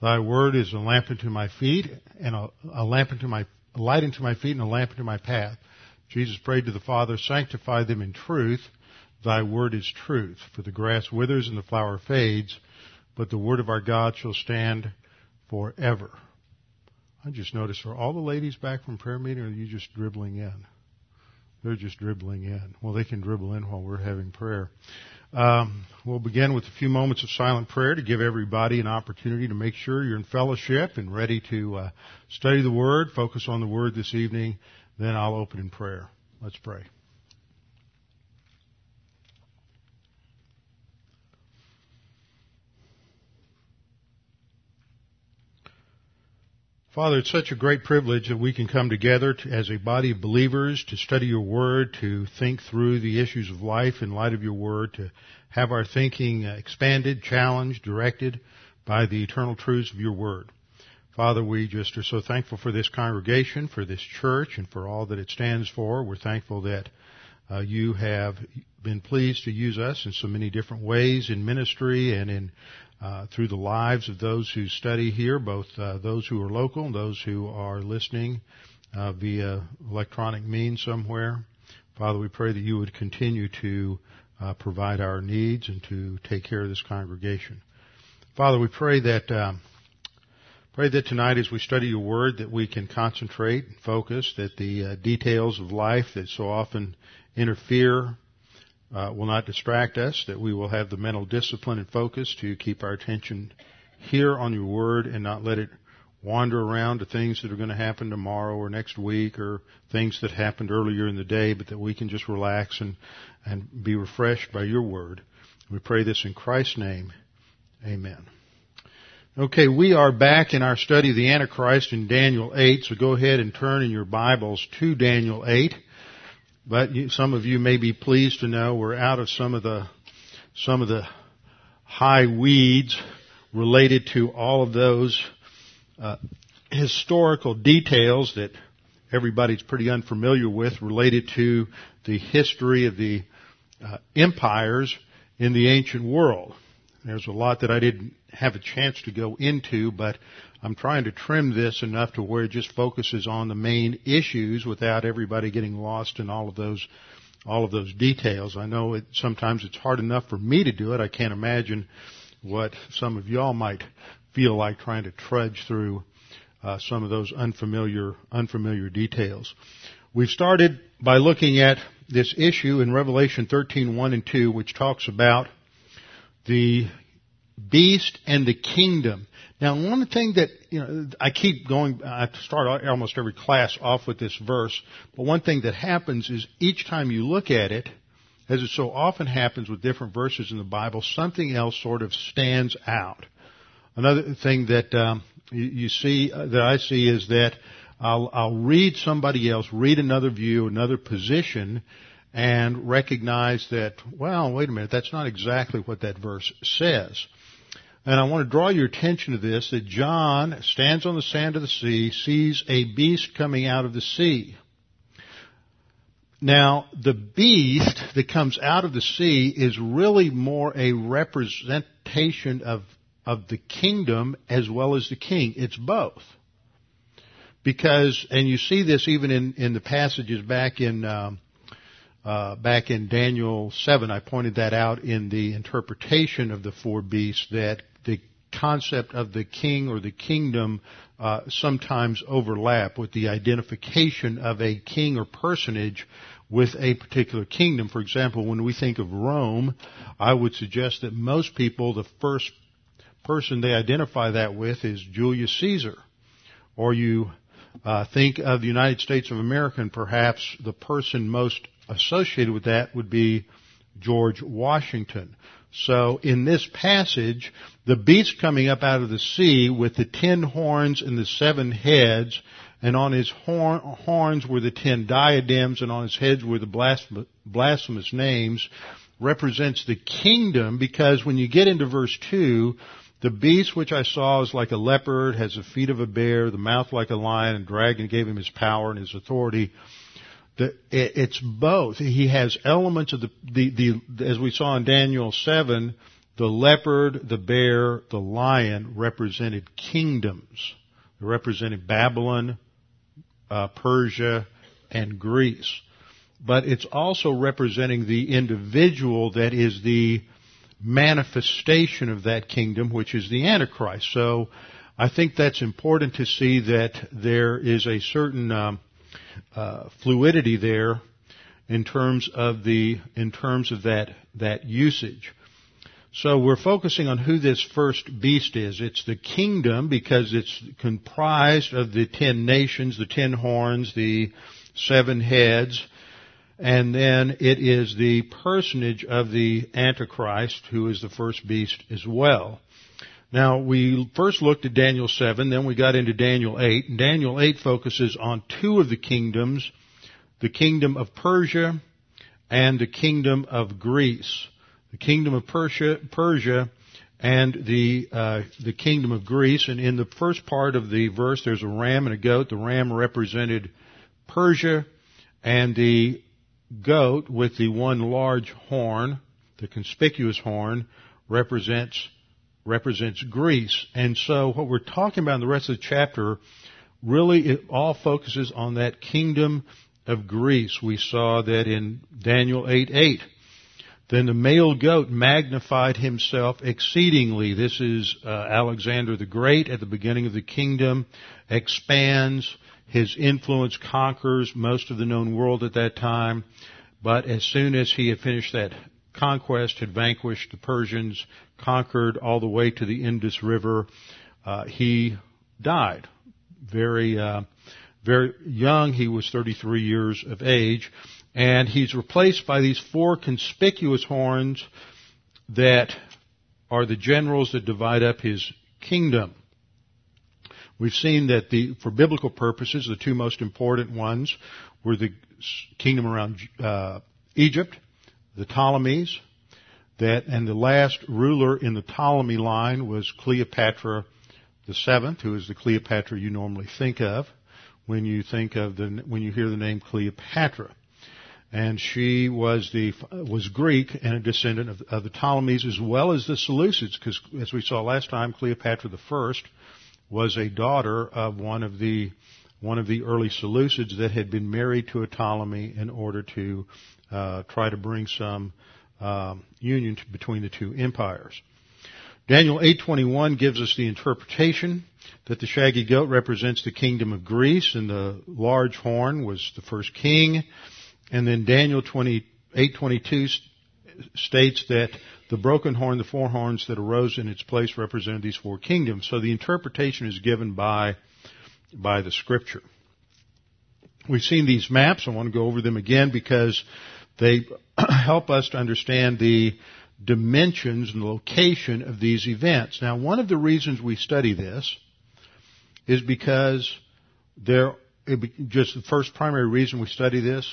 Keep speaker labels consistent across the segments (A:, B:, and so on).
A: Thy word is a lamp unto my feet and a, a lamp unto my a light unto my feet and a lamp unto my path. Jesus prayed to the Father, sanctify them in truth. Thy word is truth. For the grass withers and the flower fades, but the word of our God shall stand forever. I just noticed, are all the ladies back from prayer meeting or are you just dribbling in? They're just dribbling in. Well, they can dribble in while we're having prayer. Um, we'll begin with a few moments of silent prayer to give everybody an opportunity to make sure you're in fellowship and ready to uh, study the Word, focus on the Word this evening. Then I'll open in prayer. Let's pray. Father, it's such a great privilege that we can come together to, as a body of believers to study your word, to think through the issues of life in light of your word, to have our thinking expanded, challenged, directed by the eternal truths of your word. Father, we just are so thankful for this congregation, for this church, and for all that it stands for. We're thankful that uh, you have been pleased to use us in so many different ways in ministry and in uh, through the lives of those who study here, both uh, those who are local and those who are listening uh, via electronic means somewhere. Father, we pray that you would continue to uh, provide our needs and to take care of this congregation. Father, we pray that um, pray that tonight, as we study your word, that we can concentrate and focus, that the uh, details of life that so often interfere uh, will not distract us, that we will have the mental discipline and focus to keep our attention here on your word and not let it wander around to things that are going to happen tomorrow or next week or things that happened earlier in the day, but that we can just relax and, and be refreshed by your word. We pray this in Christ's name. Amen. Okay, we are back in our study of the Antichrist in Daniel 8, so go ahead and turn in your Bibles to Daniel 8. But you, some of you may be pleased to know we're out of some of the some of the high weeds related to all of those uh, historical details that everybody's pretty unfamiliar with related to the history of the uh, empires in the ancient world. There's a lot that I didn't have a chance to go into, but I'm trying to trim this enough to where it just focuses on the main issues without everybody getting lost in all of those all of those details. I know it, sometimes it's hard enough for me to do it. I can't imagine what some of y'all might feel like trying to trudge through uh, some of those unfamiliar unfamiliar details. We've started by looking at this issue in Revelation 13:1 and 2, which talks about the beast and the kingdom. Now, one thing that, you know, I keep going, I start almost every class off with this verse, but one thing that happens is each time you look at it, as it so often happens with different verses in the Bible, something else sort of stands out. Another thing that um, you, see, uh, that I see is that I'll, I'll read somebody else, read another view, another position, and recognize that, well, wait a minute, that's not exactly what that verse says. And I want to draw your attention to this, that John stands on the sand of the sea, sees a beast coming out of the sea. Now, the beast that comes out of the sea is really more a representation of, of the kingdom as well as the king. It's both. Because, and you see this even in, in the passages back in, um, uh, back in Daniel 7, I pointed that out in the interpretation of the four beasts that the concept of the king or the kingdom uh, sometimes overlap with the identification of a king or personage with a particular kingdom. For example, when we think of Rome, I would suggest that most people, the first person they identify that with is Julius Caesar. Or you uh, think of the United States of America, and perhaps the person most associated with that would be George Washington. So in this passage, the beast coming up out of the sea with the ten horns and the seven heads and on his horn, horns were the ten diadems, and on his heads were the blasphemous names, represents the kingdom, because when you get into verse 2, the beast which I saw is like a leopard, has the feet of a bear, the mouth like a lion, and dragon gave him his power and his authority. It's both. He has elements of the, the, the, as we saw in Daniel 7, the leopard, the bear, the lion represented kingdoms. They represented Babylon, uh, Persia, and Greece. But it's also representing the individual that is the manifestation of that kingdom, which is the Antichrist. So I think that's important to see that there is a certain um, uh, fluidity there in terms of the in terms of that that usage. So we're focusing on who this first beast is. It's the kingdom because it's comprised of the ten nations, the ten horns, the seven heads, and then it is the personage of the Antichrist who is the first beast as well. Now we first looked at Daniel 7, then we got into Daniel 8. Daniel 8 focuses on two of the kingdoms, the kingdom of Persia and the kingdom of Greece the kingdom of Persia, Persia and the uh, the kingdom of Greece. And in the first part of the verse, there's a ram and a goat. The ram represented Persia, and the goat with the one large horn, the conspicuous horn, represents represents Greece. And so, what we're talking about in the rest of the chapter really it all focuses on that kingdom of Greece. We saw that in Daniel 8 8 then the male goat magnified himself exceedingly. This is uh, Alexander the Great at the beginning of the kingdom, expands, his influence conquers most of the known world at that time, but as soon as he had finished that conquest, had vanquished the Persians, conquered all the way to the Indus River, uh, he died. Very, uh, very young. He was 33 years of age and he's replaced by these four conspicuous horns that are the generals that divide up his kingdom. We've seen that the, for biblical purposes, the two most important ones were the kingdom around uh, Egypt, the Ptolemies, that, and the last ruler in the Ptolemy line was Cleopatra the seventh, who is the Cleopatra you normally think of when you think of the when you hear the name Cleopatra. And she was the was Greek and a descendant of, of the Ptolemies as well as the Seleucids, because as we saw last time, Cleopatra the first was a daughter of one of the one of the early Seleucids that had been married to a Ptolemy in order to uh, try to bring some um, union to, between the two empires. Daniel 8:21 gives us the interpretation that the shaggy goat represents the kingdom of Greece and the large horn was the first king and then Daniel 28:22 states that the broken horn, the four horns that arose in its place represented these four kingdoms. So the interpretation is given by, by the scripture. We've seen these maps. I want to go over them again because they help us to understand the dimensions and location of these events. Now, one of the reasons we study this is because there, just the first primary reason we study this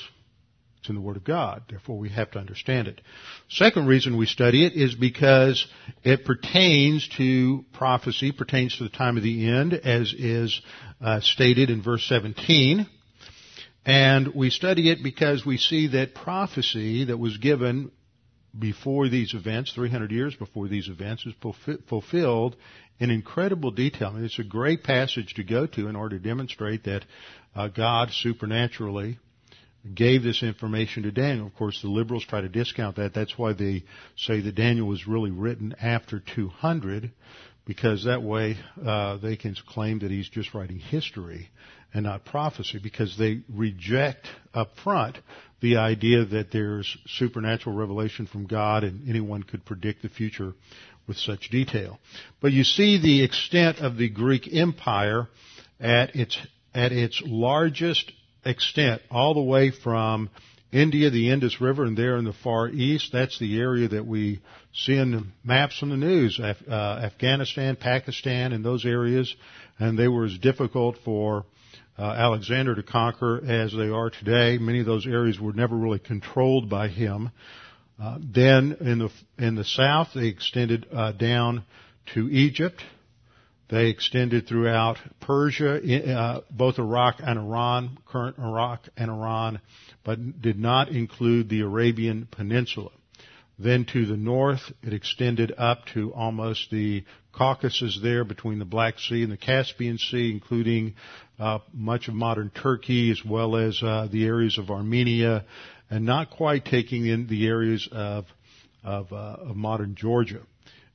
A: it's in the Word of God. Therefore, we have to understand it. Second reason we study it is because it pertains to prophecy, pertains to the time of the end, as is uh, stated in verse 17. And we study it because we see that prophecy that was given before these events, 300 years before these events, is fulfilled in incredible detail. I mean, it's a great passage to go to in order to demonstrate that uh, God supernaturally gave this information to Daniel. Of course, the liberals try to discount that. That's why they say that Daniel was really written after 200, because that way uh, they can claim that he's just writing history and not prophecy, because they reject up front the idea that there's supernatural revelation from God and anyone could predict the future with such detail. But you see the extent of the Greek Empire at its at its largest extent, all the way from India, the Indus River, and there in the far east. That's the area that we see in maps on the news. Af- uh, Afghanistan, Pakistan, and those areas, and they were as difficult for uh, Alexander to conquer as they are today. Many of those areas were never really controlled by him. Uh, then in the in the south, they extended uh, down to Egypt. They extended throughout Persia, uh, both Iraq and Iran, current Iraq and Iran, but did not include the Arabian Peninsula. Then to the north, it extended up to almost the Caucasus there between the Black Sea and the Caspian Sea, including uh, much of modern Turkey as well as uh, the areas of Armenia, and not quite taking in the areas of of, uh, of modern Georgia.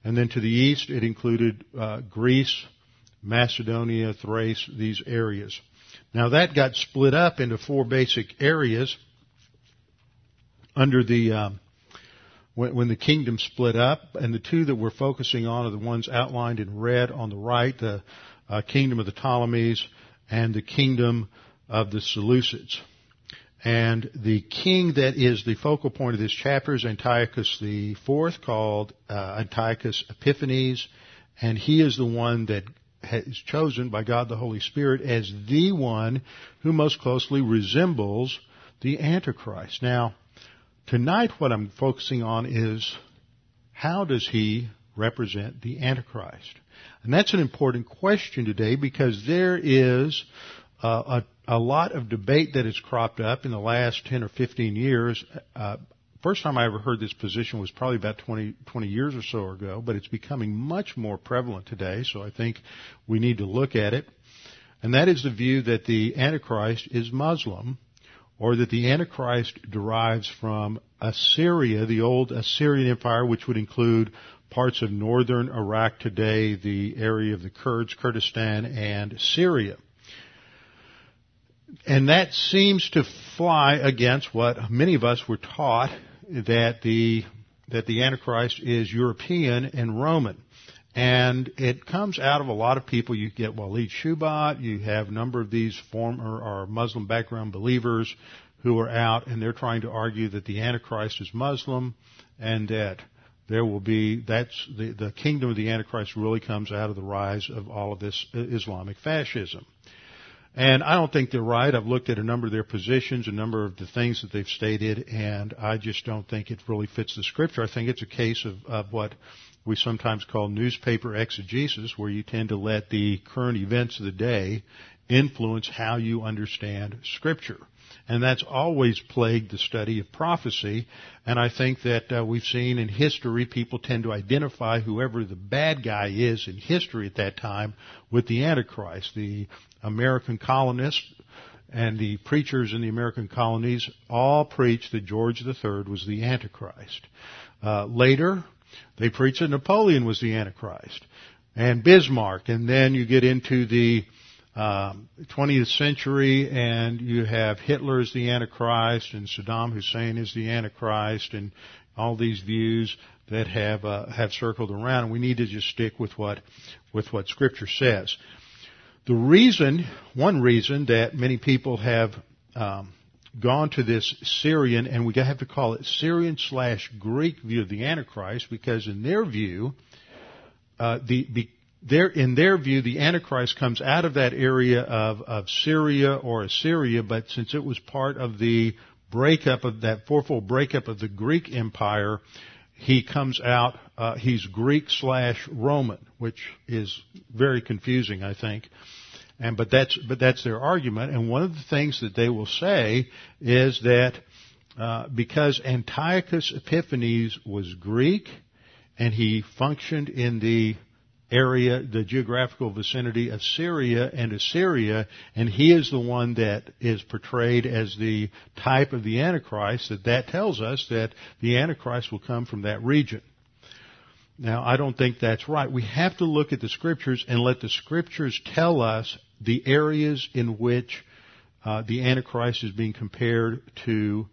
A: And then to the east, it included uh, Greece, Macedonia, Thrace, these areas. Now that got split up into four basic areas under the um, when, when the kingdom split up, and the two that we're focusing on are the ones outlined in red on the right, the uh, kingdom of the Ptolemies and the kingdom of the Seleucids. And the king that is the focal point of this chapter is Antiochus the Fourth, called uh, Antiochus Epiphanes, and he is the one that is chosen by God the Holy Spirit as the one who most closely resembles the Antichrist. Now, Tonight what I'm focusing on is how does he represent the Antichrist? And that's an important question today because there is uh, a, a, lot of debate that has cropped up in the last 10 or 15 years. Uh, first time I ever heard this position was probably about 20, 20 years or so ago, but it's becoming much more prevalent today, so I think we need to look at it. And that is the view that the Antichrist is Muslim or that the Antichrist derives from Assyria, the old Assyrian Empire, which would include parts of northern Iraq today, the area of the Kurds, Kurdistan, and Syria. And that seems to fly against what many of us were taught that the that the Antichrist is European and Roman. And it comes out of a lot of people. You get Walid Shoebat, you have a number of these former or Muslim background believers who are out and they're trying to argue that the Antichrist is Muslim and that there will be, that's, the, the kingdom of the Antichrist really comes out of the rise of all of this Islamic fascism. And I don't think they're right. I've looked at a number of their positions, a number of the things that they've stated, and I just don't think it really fits the scripture. I think it's a case of, of what we sometimes call newspaper exegesis, where you tend to let the current events of the day influence how you understand scripture. And that's always plagued the study of prophecy. And I think that uh, we've seen in history people tend to identify whoever the bad guy is in history at that time with the Antichrist. The American colonists and the preachers in the American colonies all preached that George III was the Antichrist. Uh, later, they preached that Napoleon was the Antichrist and Bismarck, and then you get into the um, 20th century, and you have Hitler as the Antichrist, and Saddam Hussein is the Antichrist, and all these views that have uh, have circled around. We need to just stick with what with what Scripture says. The reason, one reason that many people have um, gone to this Syrian, and we have to call it Syrian slash Greek view of the Antichrist, because in their view, uh, the their, in their view, the Antichrist comes out of that area of, of Syria or Assyria, but since it was part of the breakup of that fourfold breakup of the Greek Empire, he comes out, uh, he's Greek slash Roman, which is very confusing, I think. And, but that's, but that's their argument. And one of the things that they will say is that, uh, because Antiochus Epiphanes was Greek, and he functioned in the area, the geographical vicinity of Syria and Assyria, and he is the one that is portrayed as the type of the Antichrist, that that tells us that the Antichrist will come from that region. Now, I don't think that's right. We have to look at the scriptures and let the scriptures tell us the areas in which uh, the Antichrist is being compared to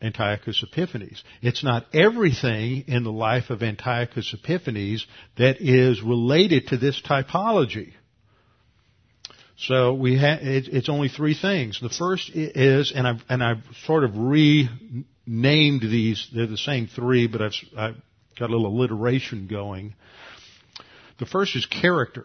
A: Antiochus Epiphanes. It's not everything in the life of Antiochus Epiphanes that is related to this typology. So we have, it's only three things. The first is, and I've, and I've sort of renamed these, they're the same three, but I've, I've got a little alliteration going. The first is character.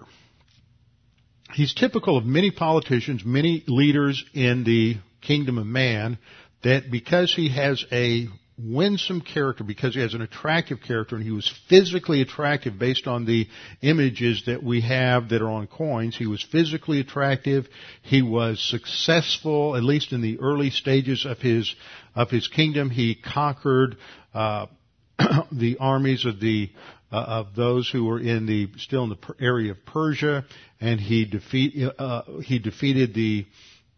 A: he's typical of many politicians, many leaders in the kingdom of man, that because he has a winsome character, because he has an attractive character, and he was physically attractive based on the images that we have that are on coins. He was physically attractive. He was successful, at least in the early stages of his of his kingdom. He conquered uh, the armies of the uh, of those who were in the still in the area of Persia, and he defeat uh, he defeated the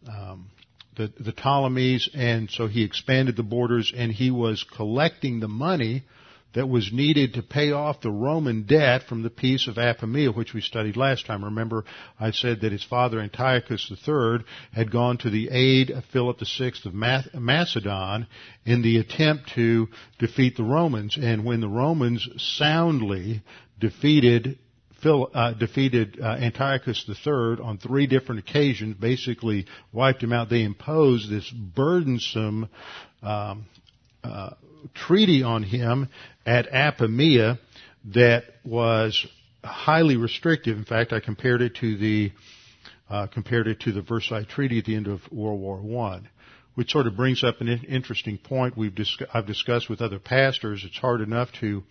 A: um, the, the Ptolemies, and so he expanded the borders, and he was collecting the money that was needed to pay off the Roman debt from the peace of Apamea, which we studied last time. Remember, I said that his father Antiochus III had gone to the aid of Philip VI of Macedon in the attempt to defeat the Romans. And when the Romans soundly defeated Phil, uh, defeated uh, Antiochus III on three different occasions, basically wiped him out. They imposed this burdensome um, uh, treaty on him at Apamea that was highly restrictive. In fact, I compared it to the uh, compared it to the Versailles Treaty at the end of World War One which sort of brings up an interesting point we've dis- I've discussed with other pastors. It's hard enough to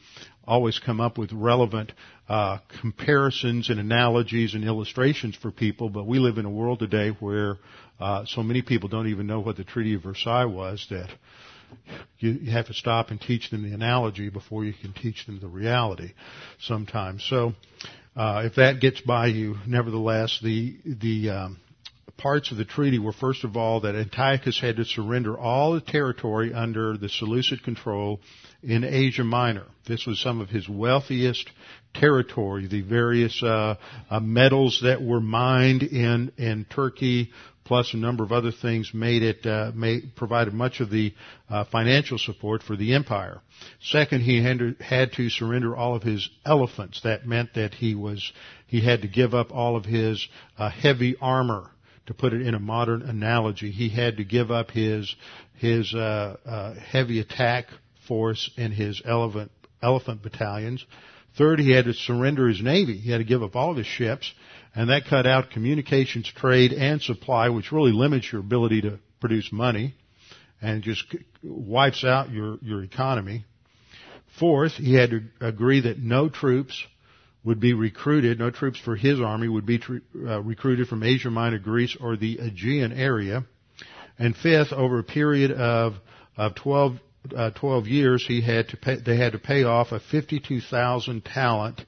A: always come up with relevant uh, comparisons and analogies and illustrations for people, but we live in a world today where uh, so many people don't even know what the Treaty of Versailles was that you, you have to stop and teach them the analogy before you can teach them the reality sometimes. So uh, if that gets by you, nevertheless, the the um, parts of the treaty were first of all that Antiochus had to surrender all the territory under the Seleucid control in Asia Minor. This was some of his wealthiest territory. The various uh, uh, metals that were mined in in Turkey, plus a number of other things, made it uh, made, provided much of the uh, financial support for the empire. Second, he had to, surrender all of his elephants. That meant that he was he had to give up all of his uh, heavy armor to put it in a modern analogy, he had to give up his his uh, uh, heavy attack force and his elephant elephant battalions. Third, he had to surrender his navy. He had to give up all of his ships, and that cut out communications, trade, and supply, which really limits your ability to produce money, and just wipes out your your economy. Fourth, he had to agree that no troops would be recruited, no troops for his army would be uh, recruited from Asia Minor, Greece, or the Aegean area. And fifth, over a period of, of 12, uh, 12 years, he had to pay, they had to pay off a 52,000 talent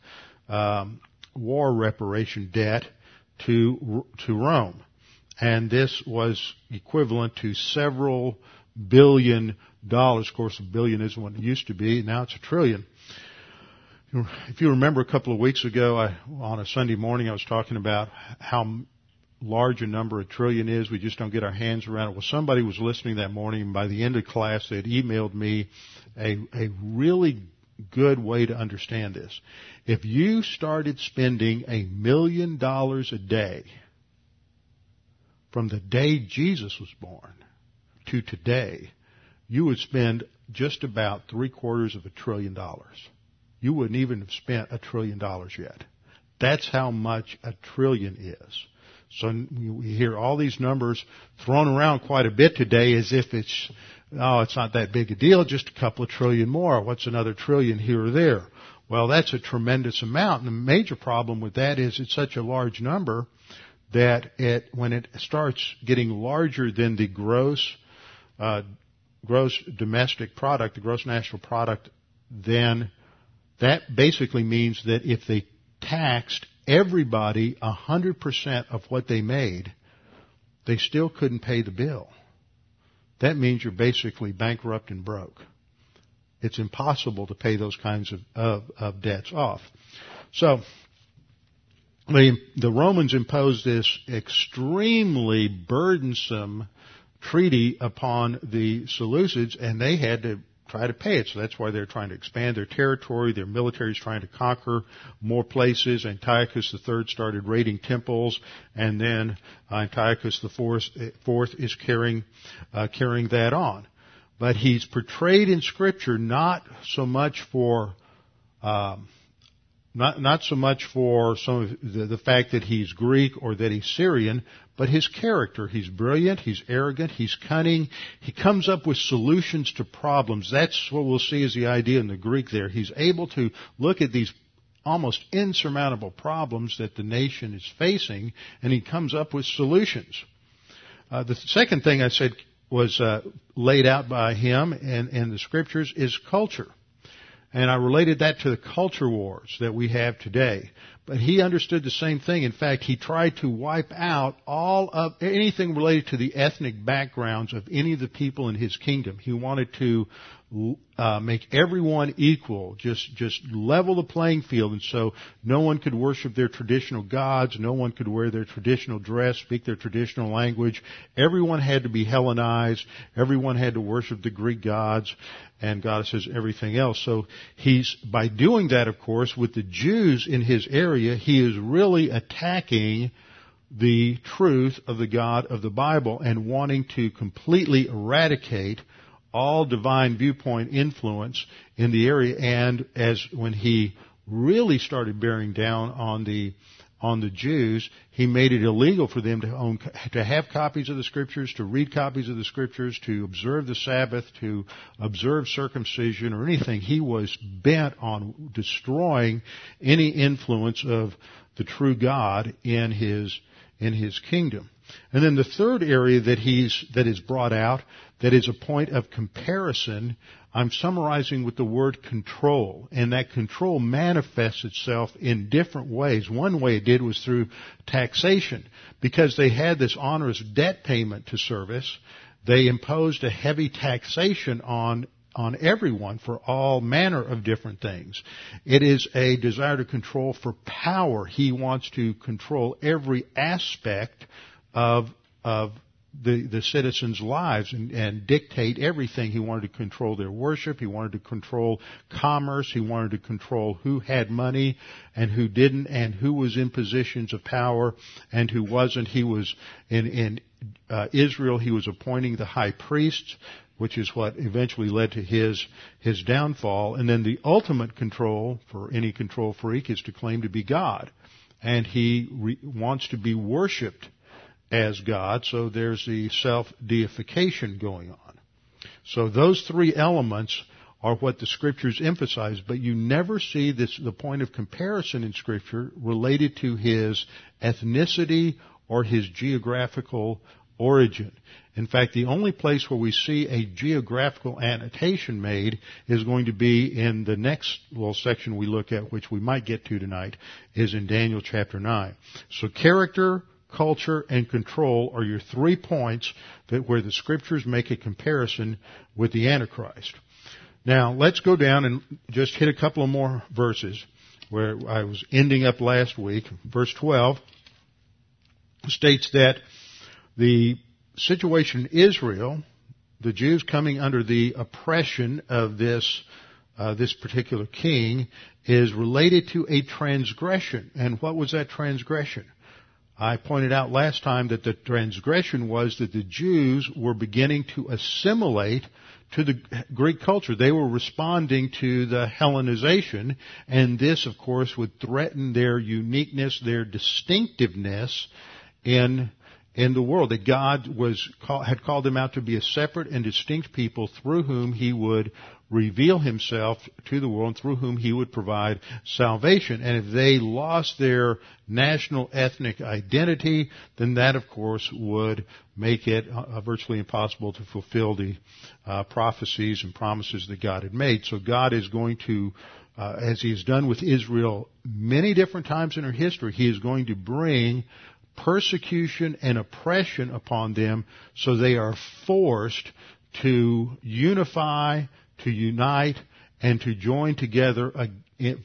A: um, war reparation debt to to Rome, and this was equivalent to several billion dollars. Of course, a billion isn't what it used to be. Now it's a trillion. If you remember a couple of weeks ago, I, on a Sunday morning, I was talking about how large a number a trillion is. We just don't get our hands around it. Well, somebody was listening that morning, and by the end of class, they had emailed me a, a really good way to understand this. If you started spending a million dollars a day from the day Jesus was born to today, you would spend just about three quarters of a trillion dollars you wouldn't even have spent a trillion dollars yet. That's how much a trillion is. So we hear all these numbers thrown around quite a bit today as if it's, oh, it's not that big a deal, just a couple of trillion more. What's another trillion here or there? Well, that's a tremendous amount. And the major problem with that is it's such a large number that it, when it starts getting larger than the gross, uh, gross domestic product, the gross national product, then that basically means that if they taxed everybody 100% of what they made, they still couldn't pay the bill. That means you're basically bankrupt and broke. It's impossible to pay those kinds of, of, of debts off. So, the, the Romans imposed this extremely burdensome treaty upon the Seleucids, and they had to try to pay it. So that's why they're trying to expand their territory. Their military is trying to conquer more places. Antiochus III started raiding temples, and then Antiochus IV is carrying uh, carrying that on. But he's portrayed in Scripture not so much for um, not, not so much for some of the, the fact that he's Greek or that he's Syrian, but his character. He's brilliant, he's arrogant, he's cunning, he comes up with solutions to problems. That's what we'll see as the idea in the Greek there. He's able to look at these almost insurmountable problems that the nation is facing, and he comes up with solutions. Uh, the second thing I said was uh, laid out by him and, and the scriptures is culture. And I related that to the culture wars that we have today. But he understood the same thing. In fact, he tried to wipe out all of anything related to the ethnic backgrounds of any of the people in his kingdom. He wanted to uh, make everyone equal, just just level the playing field, and so no one could worship their traditional gods, no one could wear their traditional dress, speak their traditional language. Everyone had to be Hellenized. Everyone had to worship the Greek gods and goddesses, everything else. So he's by doing that, of course, with the Jews in his area, he is really attacking the truth of the God of the Bible and wanting to completely eradicate all divine viewpoint influence in the area. And as when he really started bearing down on the on the Jews, he made it illegal for them to own, to have copies of the scriptures, to read copies of the scriptures, to observe the Sabbath, to observe circumcision or anything. He was bent on destroying any influence of the true God in his, in his kingdom. And then the third area that he's, that is brought out that is a point of comparison, I'm summarizing with the word control. And that control manifests itself in different ways. One way it did was through taxation. Because they had this onerous debt payment to service, they imposed a heavy taxation on on everyone for all manner of different things. It is a desire to control for power. He wants to control every aspect of of the, the citizens' lives and, and dictate everything. He wanted to control their worship. He wanted to control commerce. He wanted to control who had money and who didn't and who was in positions of power and who wasn't. He was in, in uh, Israel, he was appointing the high priests, which is what eventually led to his, his downfall. And then the ultimate control for any control freak is to claim to be God. And he re- wants to be worshipped as God, so there's the self-deification going on. So those three elements are what the scriptures emphasize, but you never see this, the point of comparison in scripture related to his ethnicity or his geographical origin. In fact, the only place where we see a geographical annotation made is going to be in the next little section we look at, which we might get to tonight, is in Daniel chapter 9. So character, culture, and control are your three points that where the scriptures make a comparison with the Antichrist. Now, let's go down and just hit a couple of more verses where I was ending up last week. Verse 12 states that the situation in Israel, the Jews coming under the oppression of this uh, this particular king, is related to a transgression. And what was that transgression? I pointed out last time that the transgression was that the Jews were beginning to assimilate to the Greek culture. They were responding to the Hellenization, and this, of course, would threaten their uniqueness, their distinctiveness in in the world. That God was had called them out to be a separate and distinct people through whom He would reveal himself to the world and through whom he would provide salvation. And if they lost their national ethnic identity, then that of course would make it uh, virtually impossible to fulfill the uh, prophecies and promises that God had made. So God is going to uh, as he has done with Israel many different times in her history, he is going to bring persecution and oppression upon them so they are forced to unify to unite and to join together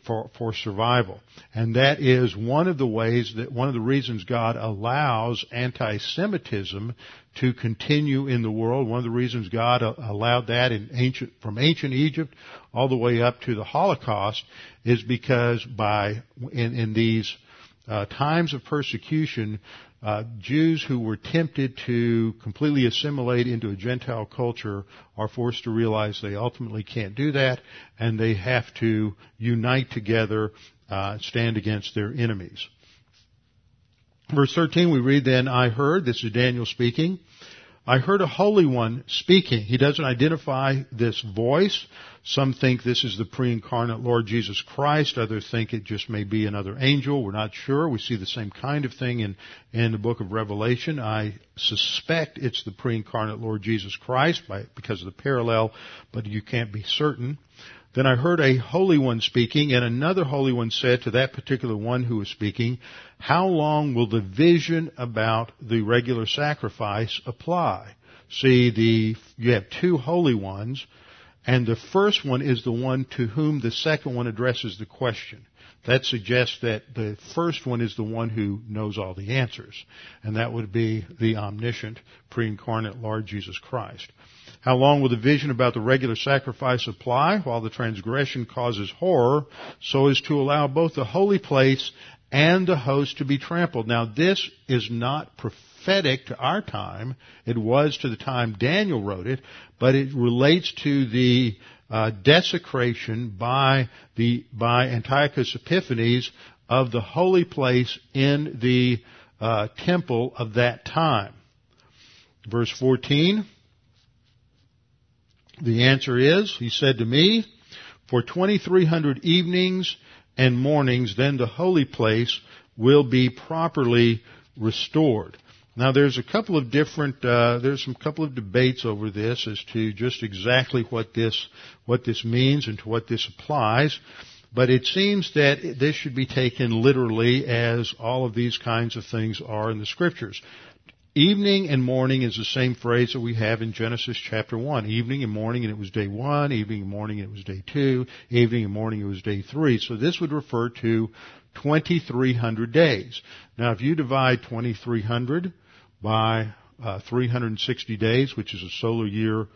A: for, for survival. And that is one of the ways that, one of the reasons God allows anti-Semitism to continue in the world. One of the reasons God allowed that in ancient, from ancient Egypt all the way up to the Holocaust is because by, in, in these uh, times of persecution, uh, Jews who were tempted to completely assimilate into a Gentile culture are forced to realize they ultimately can't do that, and they have to unite together uh, stand against their enemies. Verse 13 we read then, I heard, this is Daniel speaking, I heard a Holy One speaking. He doesn't identify this voice. Some think this is the pre-incarnate Lord Jesus Christ. Others think it just may be another angel. We're not sure. We see the same kind of thing in, in the book of Revelation. I suspect it's the pre-incarnate Lord Jesus Christ by, because of the parallel, but you can't be certain. Then I heard a holy one speaking, and another holy one said to that particular one who was speaking, How long will the vision about the regular sacrifice apply? See, the, you have two holy ones, and the first one is the one to whom the second one addresses the question. That suggests that the first one is the one who knows all the answers, and that would be the omniscient, pre-incarnate Lord Jesus Christ. How long will the vision about the regular sacrifice apply? While the transgression causes horror, so as to allow both the holy place and the host to be trampled. Now this is not prophetic to our time. It was to the time Daniel wrote it, but it relates to the uh, desecration by the by Antiochus Epiphanes of the holy place in the uh, temple of that time. Verse 14. The answer is, he said to me, for 2300 evenings and mornings, then the holy place will be properly restored. Now there's a couple of different, uh, there's some couple of debates over this as to just exactly what this, what this means and to what this applies. But it seems that this should be taken literally as all of these kinds of things are in the scriptures. Evening and morning is the same phrase that we have in Genesis chapter 1. Evening and morning and it was day 1, evening and morning and it was day 2, evening and morning it was day 3. So this would refer to 2300 days. Now if you divide 2300 by uh, 360 days, which is a solar year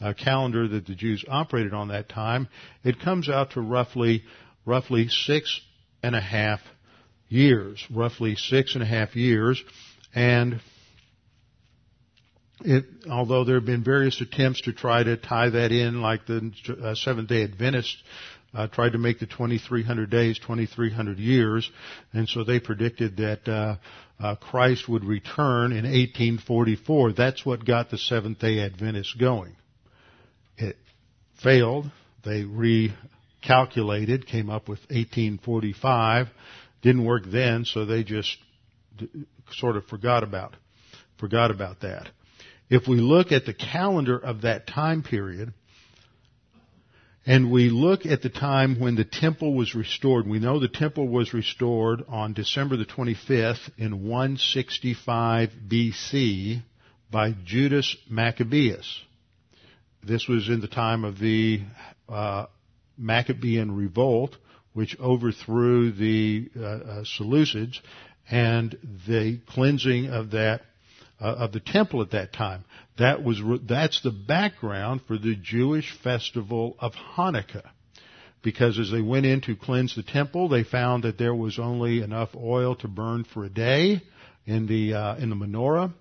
A: uh, calendar that the Jews operated on that time, it comes out to roughly, roughly six and a half years, roughly six and a half years, and it, although there have been various attempts to try to tie that in, like the uh, Seventh Day Adventists uh, tried to make the 2300 days 2300 years, and so they predicted that uh, uh, Christ would return in 1844. That's what got the Seventh Day Adventists going. It failed. They recalculated, came up with 1845. Didn't work then, so they just d- sort of forgot about forgot about that. If we look at the calendar of that time period, and we look at the time when the temple was restored, we know the temple was restored on December the 25th in 165 BC by Judas Maccabeus. This was in the time of the uh, Maccabean revolt, which overthrew the uh, uh, Seleucids, and the cleansing of that uh, of the temple at that time. That was that's the background for the Jewish festival of Hanukkah. Because as they went in to cleanse the temple, they found that there was only enough oil to burn for a day in the uh, in the menorah,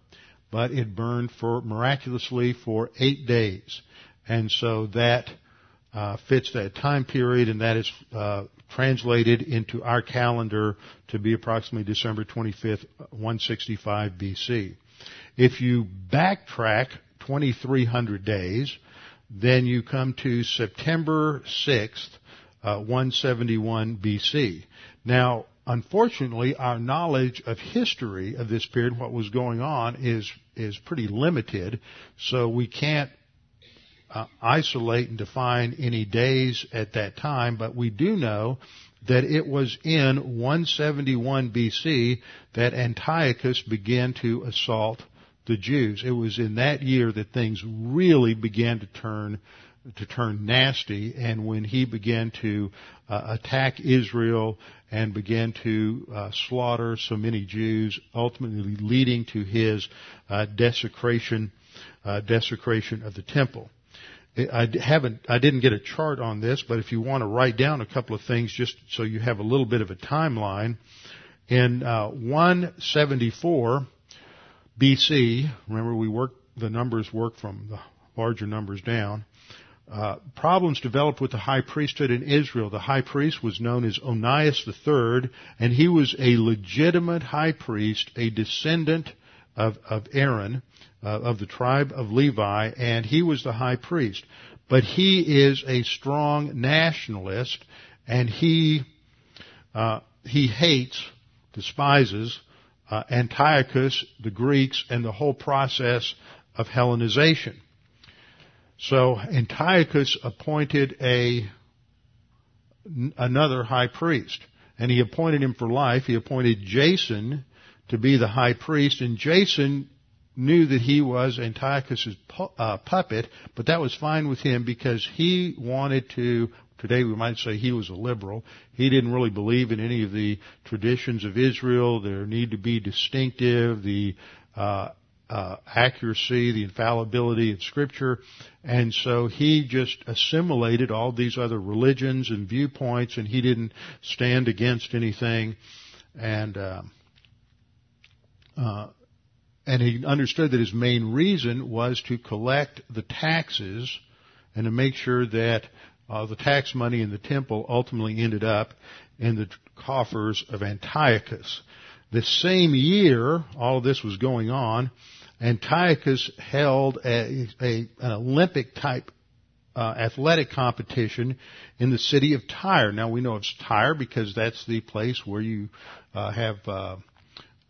A: but it burned for miraculously for eight days, and so that uh, fits that time period, and that is uh, translated into our calendar to be approximately December 25th, 165 BC. If you backtrack 2300 days, then you come to September 6th, uh, 171 BC. Now, unfortunately, our knowledge of history of this period, what was going on, is is pretty limited. So we can't uh, isolate and define any days at that time, but we do know that it was in 171 BC that Antiochus began to assault the Jews. It was in that year that things really began to turn to turn nasty, and when he began to uh, attack Israel and began to uh, slaughter so many Jews, ultimately leading to his uh, desecration uh, desecration of the temple. I haven't, I didn't get a chart on this, but if you want to write down a couple of things just so you have a little bit of a timeline, in uh, 174 BC, remember we work, the numbers work from the larger numbers down. uh, problems developed with the high priesthood in Israel. The high priest was known as Onias III, and he was a legitimate high priest, a descendant of, of Aaron, uh, of the tribe of Levi, and he was the high priest. But he is a strong nationalist, and he uh, he hates, despises uh, Antiochus, the Greeks, and the whole process of Hellenization. So Antiochus appointed a another high priest, and he appointed him for life. He appointed Jason to be the high priest, and Jason knew that he was Antiochus's pu- uh, puppet, but that was fine with him because he wanted to. Today we might say he was a liberal. He didn't really believe in any of the traditions of Israel. There need to be distinctive, the uh, uh, accuracy, the infallibility of Scripture, and so he just assimilated all these other religions and viewpoints, and he didn't stand against anything, and uh, uh, and he understood that his main reason was to collect the taxes and to make sure that uh, the tax money in the temple ultimately ended up in the coffers of Antiochus. The same year all of this was going on, Antiochus held a, a an Olympic type uh, athletic competition in the city of Tyre. Now we know it's Tyre because that's the place where you uh, have uh,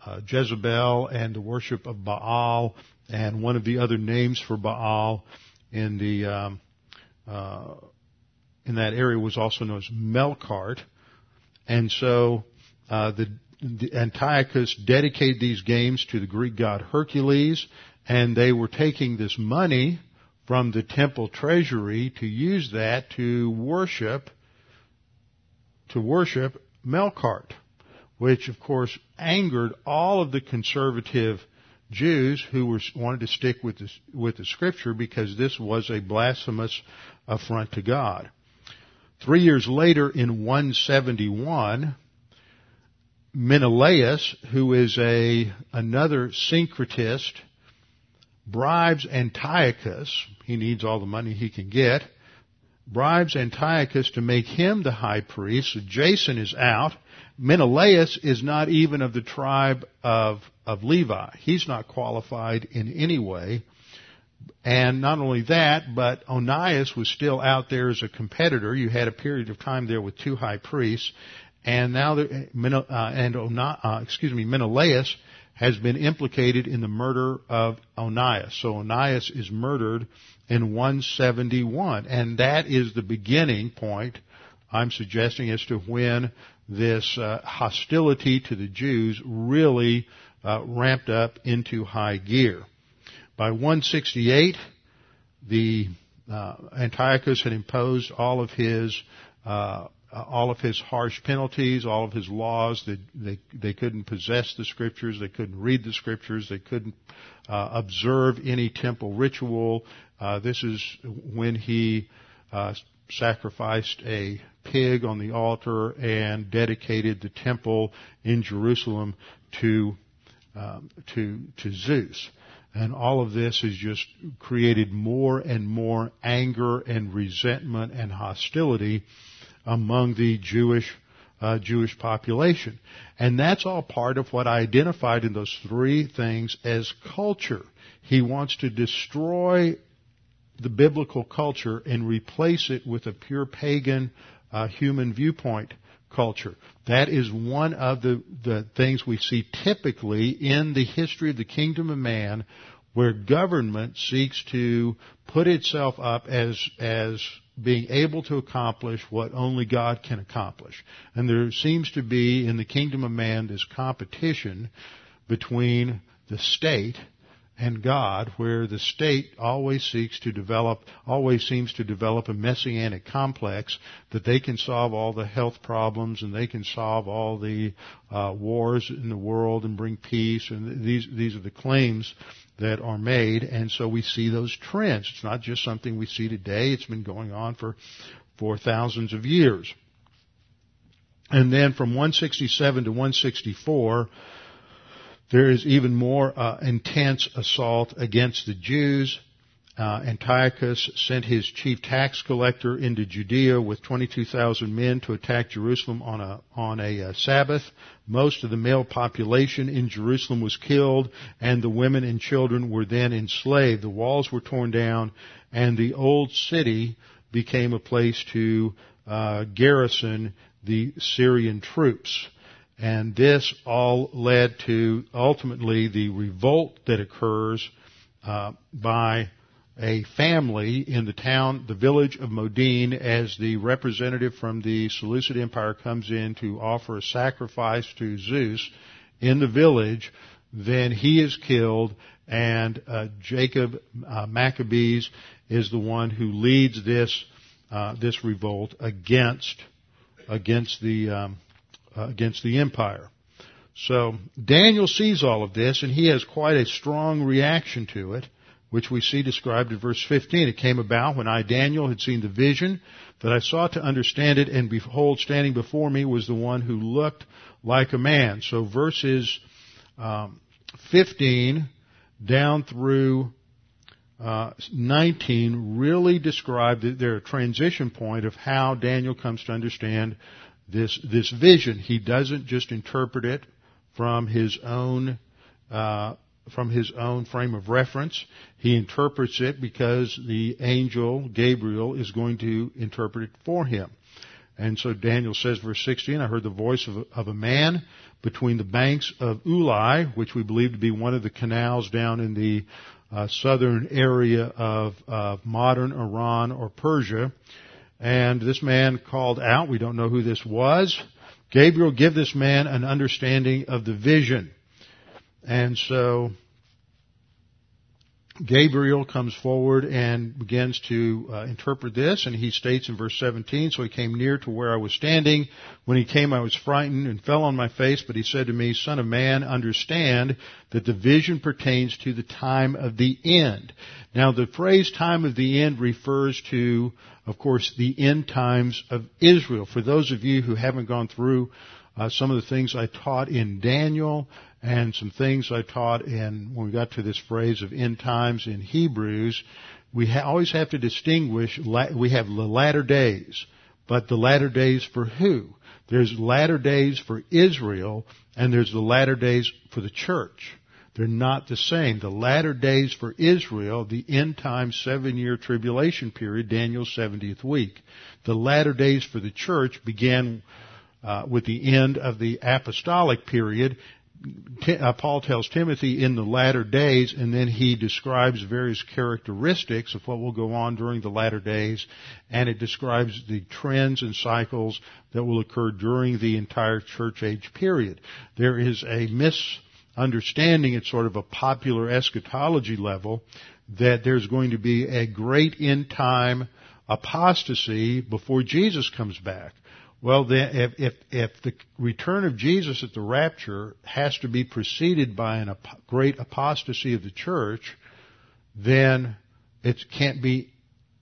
A: uh, Jezebel and the worship of Baal, and one of the other names for Baal in the um, uh, in that area was also known as Melkart, and so uh, the Antiochus dedicated these games to the Greek god Hercules, and they were taking this money from the temple treasury to use that to worship to worship Melkart, which of course angered all of the conservative Jews who were, wanted to stick with the, with the scripture because this was a blasphemous affront to God. Three years later in 171, Menelaus, who is a another syncretist, bribes Antiochus. He needs all the money he can get. Bribes Antiochus to make him the high priest. So Jason is out. Menelaus is not even of the tribe of, of Levi. He's not qualified in any way. And not only that, but Onias was still out there as a competitor. You had a period of time there with two high priests, and now the, uh, and uh, excuse me, Menelaus has been implicated in the murder of Onias. So Onias is murdered in 171, and that is the beginning point I'm suggesting as to when this uh, hostility to the Jews really uh, ramped up into high gear. By 168, the uh, Antiochus had imposed all of his uh, all of his harsh penalties, all of his laws. They, they, they couldn't possess the scriptures. They couldn't read the scriptures. They couldn't uh, observe any temple ritual. Uh, this is when he uh, sacrificed a pig on the altar and dedicated the temple in Jerusalem to um, to to Zeus. And all of this has just created more and more anger and resentment and hostility among the Jewish uh, Jewish population. And that's all part of what I identified in those three things as culture. He wants to destroy the biblical culture and replace it with a pure pagan uh, human viewpoint culture. That is one of the, the things we see typically in the history of the kingdom of man where government seeks to put itself up as, as being able to accomplish what only God can accomplish. And there seems to be in the kingdom of man this competition between the state and God, where the state always seeks to develop, always seems to develop a messianic complex that they can solve all the health problems and they can solve all the uh, wars in the world and bring peace. And these these are the claims that are made, and so we see those trends. It's not just something we see today. It's been going on for for thousands of years. And then from 167 to 164 there is even more uh, intense assault against the Jews. uh, Antiochus sent his chief tax collector into Judea with 22,000 men to attack Jerusalem on a on a uh, Sabbath. Most of the male population in Jerusalem was killed, and the women and children were then enslaved. The walls were torn down, and the old city became a place to uh, garrison the Syrian troops. And this all led to ultimately the revolt that occurs uh, by a family in the town, the village of Modin, as the representative from the Seleucid Empire comes in to offer a sacrifice to Zeus in the village, then he is killed, and uh, Jacob uh, Maccabees is the one who leads this uh, this revolt against against the um, against the empire. So Daniel sees all of this, and he has quite a strong reaction to it which we see described in verse 15. It came about when I, Daniel, had seen the vision that I sought to understand it, and behold, standing before me was the one who looked like a man. So verses um, 15 down through uh, 19 really describe that they're transition point of how Daniel comes to understand this this vision. He doesn't just interpret it from his own uh, from his own frame of reference. He interprets it because the angel, Gabriel, is going to interpret it for him. And so Daniel says, verse 16, I heard the voice of a, of a man between the banks of Ulai, which we believe to be one of the canals down in the uh, southern area of, of modern Iran or Persia. And this man called out, we don't know who this was, Gabriel, give this man an understanding of the vision. And so Gabriel comes forward and begins to uh, interpret this, and he states in verse 17, So he came near to where I was standing. When he came, I was frightened and fell on my face, but he said to me, Son of man, understand that the vision pertains to the time of the end. Now, the phrase time of the end refers to, of course, the end times of Israel. For those of you who haven't gone through uh, some of the things I taught in Daniel, and some things I taught in when we got to this phrase of end times in Hebrews. We ha- always have to distinguish. La- we have the latter days, but the latter days for who? There's latter days for Israel, and there's the latter days for the church. They're not the same. The latter days for Israel, the end time seven year tribulation period, Daniel's 70th week. The latter days for the church began uh, with the end of the apostolic period uh, Paul tells Timothy in the latter days, and then he describes various characteristics of what will go on during the latter days, and it describes the trends and cycles that will occur during the entire church age period. There is a misunderstanding at sort of a popular eschatology level that there's going to be a great end time apostasy before Jesus comes back. Well, then, if, if, if the return of Jesus at the rapture has to be preceded by a ap- great apostasy of the church, then it can't be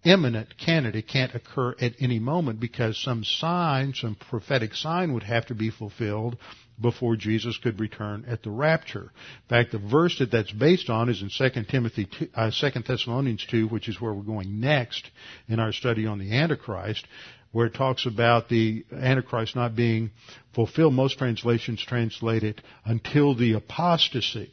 A: imminent, can it? It can't occur at any moment because some sign, some prophetic sign would have to be fulfilled before Jesus could return at the rapture. In fact, the verse that that's based on is in 2 Timothy, 2, uh, 2 Thessalonians 2, which is where we're going next in our study on the Antichrist where it talks about the Antichrist not being fulfilled. Most translations translate it until the apostasy.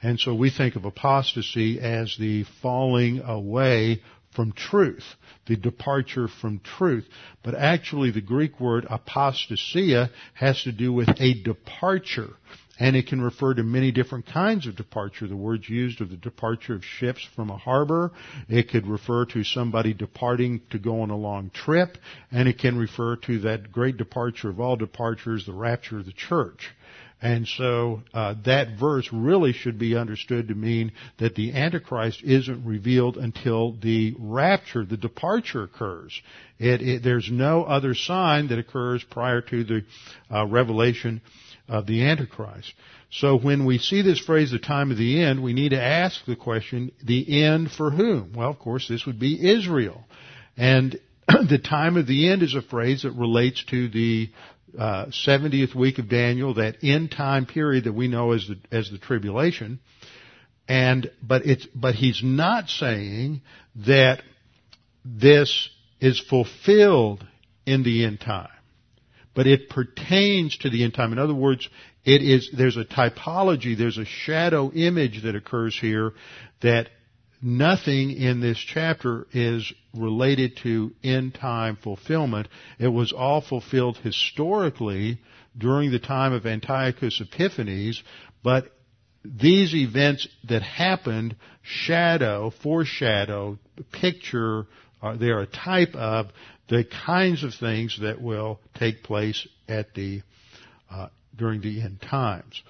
A: And so we think of apostasy as the falling away from truth, the departure from truth. But actually the Greek word apostasia has to do with a departure. And it can refer to many different kinds of departure. The word's used of the departure of ships from a harbor. It could refer to somebody departing to go on a long trip. And it can refer to that great departure of all departures, the rapture of the church. And so uh, that verse really should be understood to mean that the Antichrist isn't revealed until the rapture, the departure occurs. It, it, there's no other sign that occurs prior to the uh, revelation of the Antichrist. So when we see this phrase, the time of the end, we need to ask the question, the end for whom? Well, of course, this would be Israel. And the time of the end is a phrase that relates to the uh, 70th week of Daniel, that end time period that we know as the, as the tribulation. and, but it's, but he's not saying that this is fulfilled in the end time. But it pertains to the end time. In other words, it is, there's a typology, there's a shadow image that occurs here that nothing in this chapter is related to end time fulfillment. It was all fulfilled historically during the time of Antiochus Epiphanes, but these events that happened shadow, foreshadow, picture, uh, they're a type of the kinds of things that will take place at the uh, during the end times.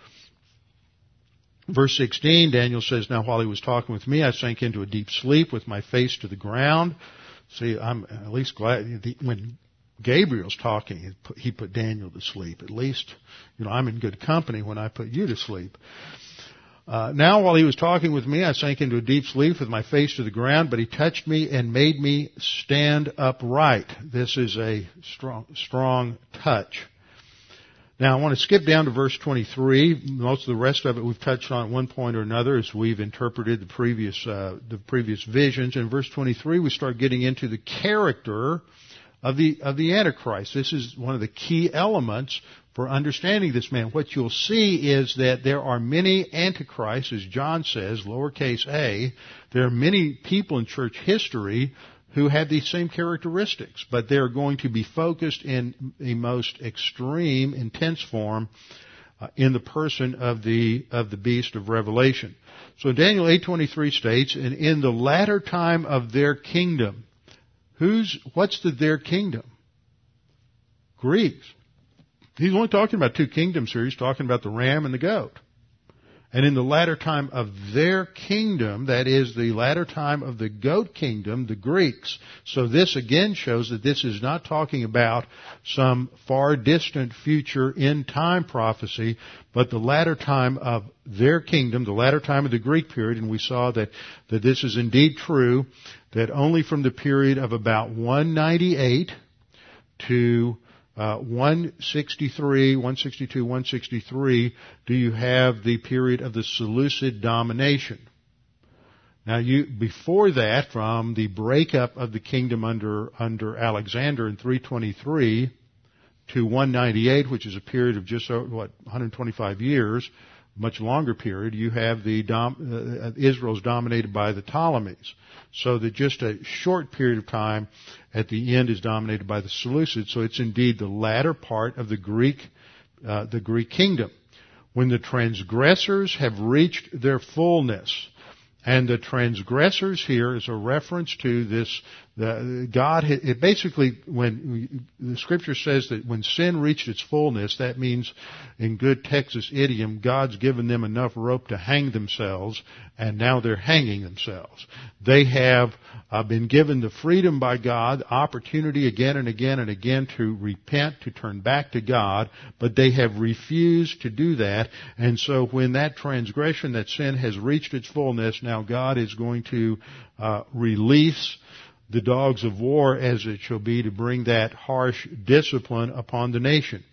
A: Verse 16, Daniel says, Now while he was talking with me, I sank into a deep sleep with my face to the ground. See, I'm at least glad when Gabriel's talking, he put Daniel to sleep. At least, you know, I'm in good company when I put you to sleep. Uh, now while he was talking with me, I sank into a deep sleep with my face to the ground, but he touched me and made me stand upright. This is a strong, strong touch. Now I want to skip down to verse 23. Most of the rest of it we've touched on at one point or another as we've interpreted the previous, uh, the previous visions. In verse 23 we start getting into the character of the, of the Antichrist. This is one of the key elements for understanding this man. What you'll see is that there are many antichrists, as John says, lowercase a. There are many people in church history who have these same characteristics, but they're going to be focused in a most extreme, intense form uh, in the person of the of the beast of Revelation. So Daniel 8:23 states, "And in the latter time of their kingdom, who's what's the their kingdom? Greeks. He's only talking about two kingdoms here. He's talking about the ram and the goat. And in the latter time of their kingdom, that is the latter time of the goat kingdom, the Greeks. So this again shows that this is not talking about some far distant future end time prophecy, but the latter time of their kingdom, the latter time of the Greek period, and we saw that, that this is indeed true, that only from the period of about 198 to uh, 163, 162, 163, do you have the period of the Seleucid domination. Now you, before that, from the breakup of the kingdom under, under Alexander in 323 to 198, which is a period of just, what, 125 years, much longer period, you have the dom, uh, Israel's dominated by the Ptolemies. So that just a short period of time at the end is dominated by the Seleucids. So it's indeed the latter part of the Greek, uh, the Greek kingdom. When the transgressors have reached their fullness, and the transgressors here is a reference to this, the, God, it basically, when the scripture says that when sin reached its fullness, that means in good Texas idiom, God's given them enough rope to hang themselves, and now they're hanging themselves. They have uh, been given the freedom by God, opportunity again and again and again to repent, to turn back to God, but they have refused to do that, and so when that transgression, that sin has reached its fullness, now God is going to uh, release the dogs of war as it shall be to bring that harsh discipline upon the nation.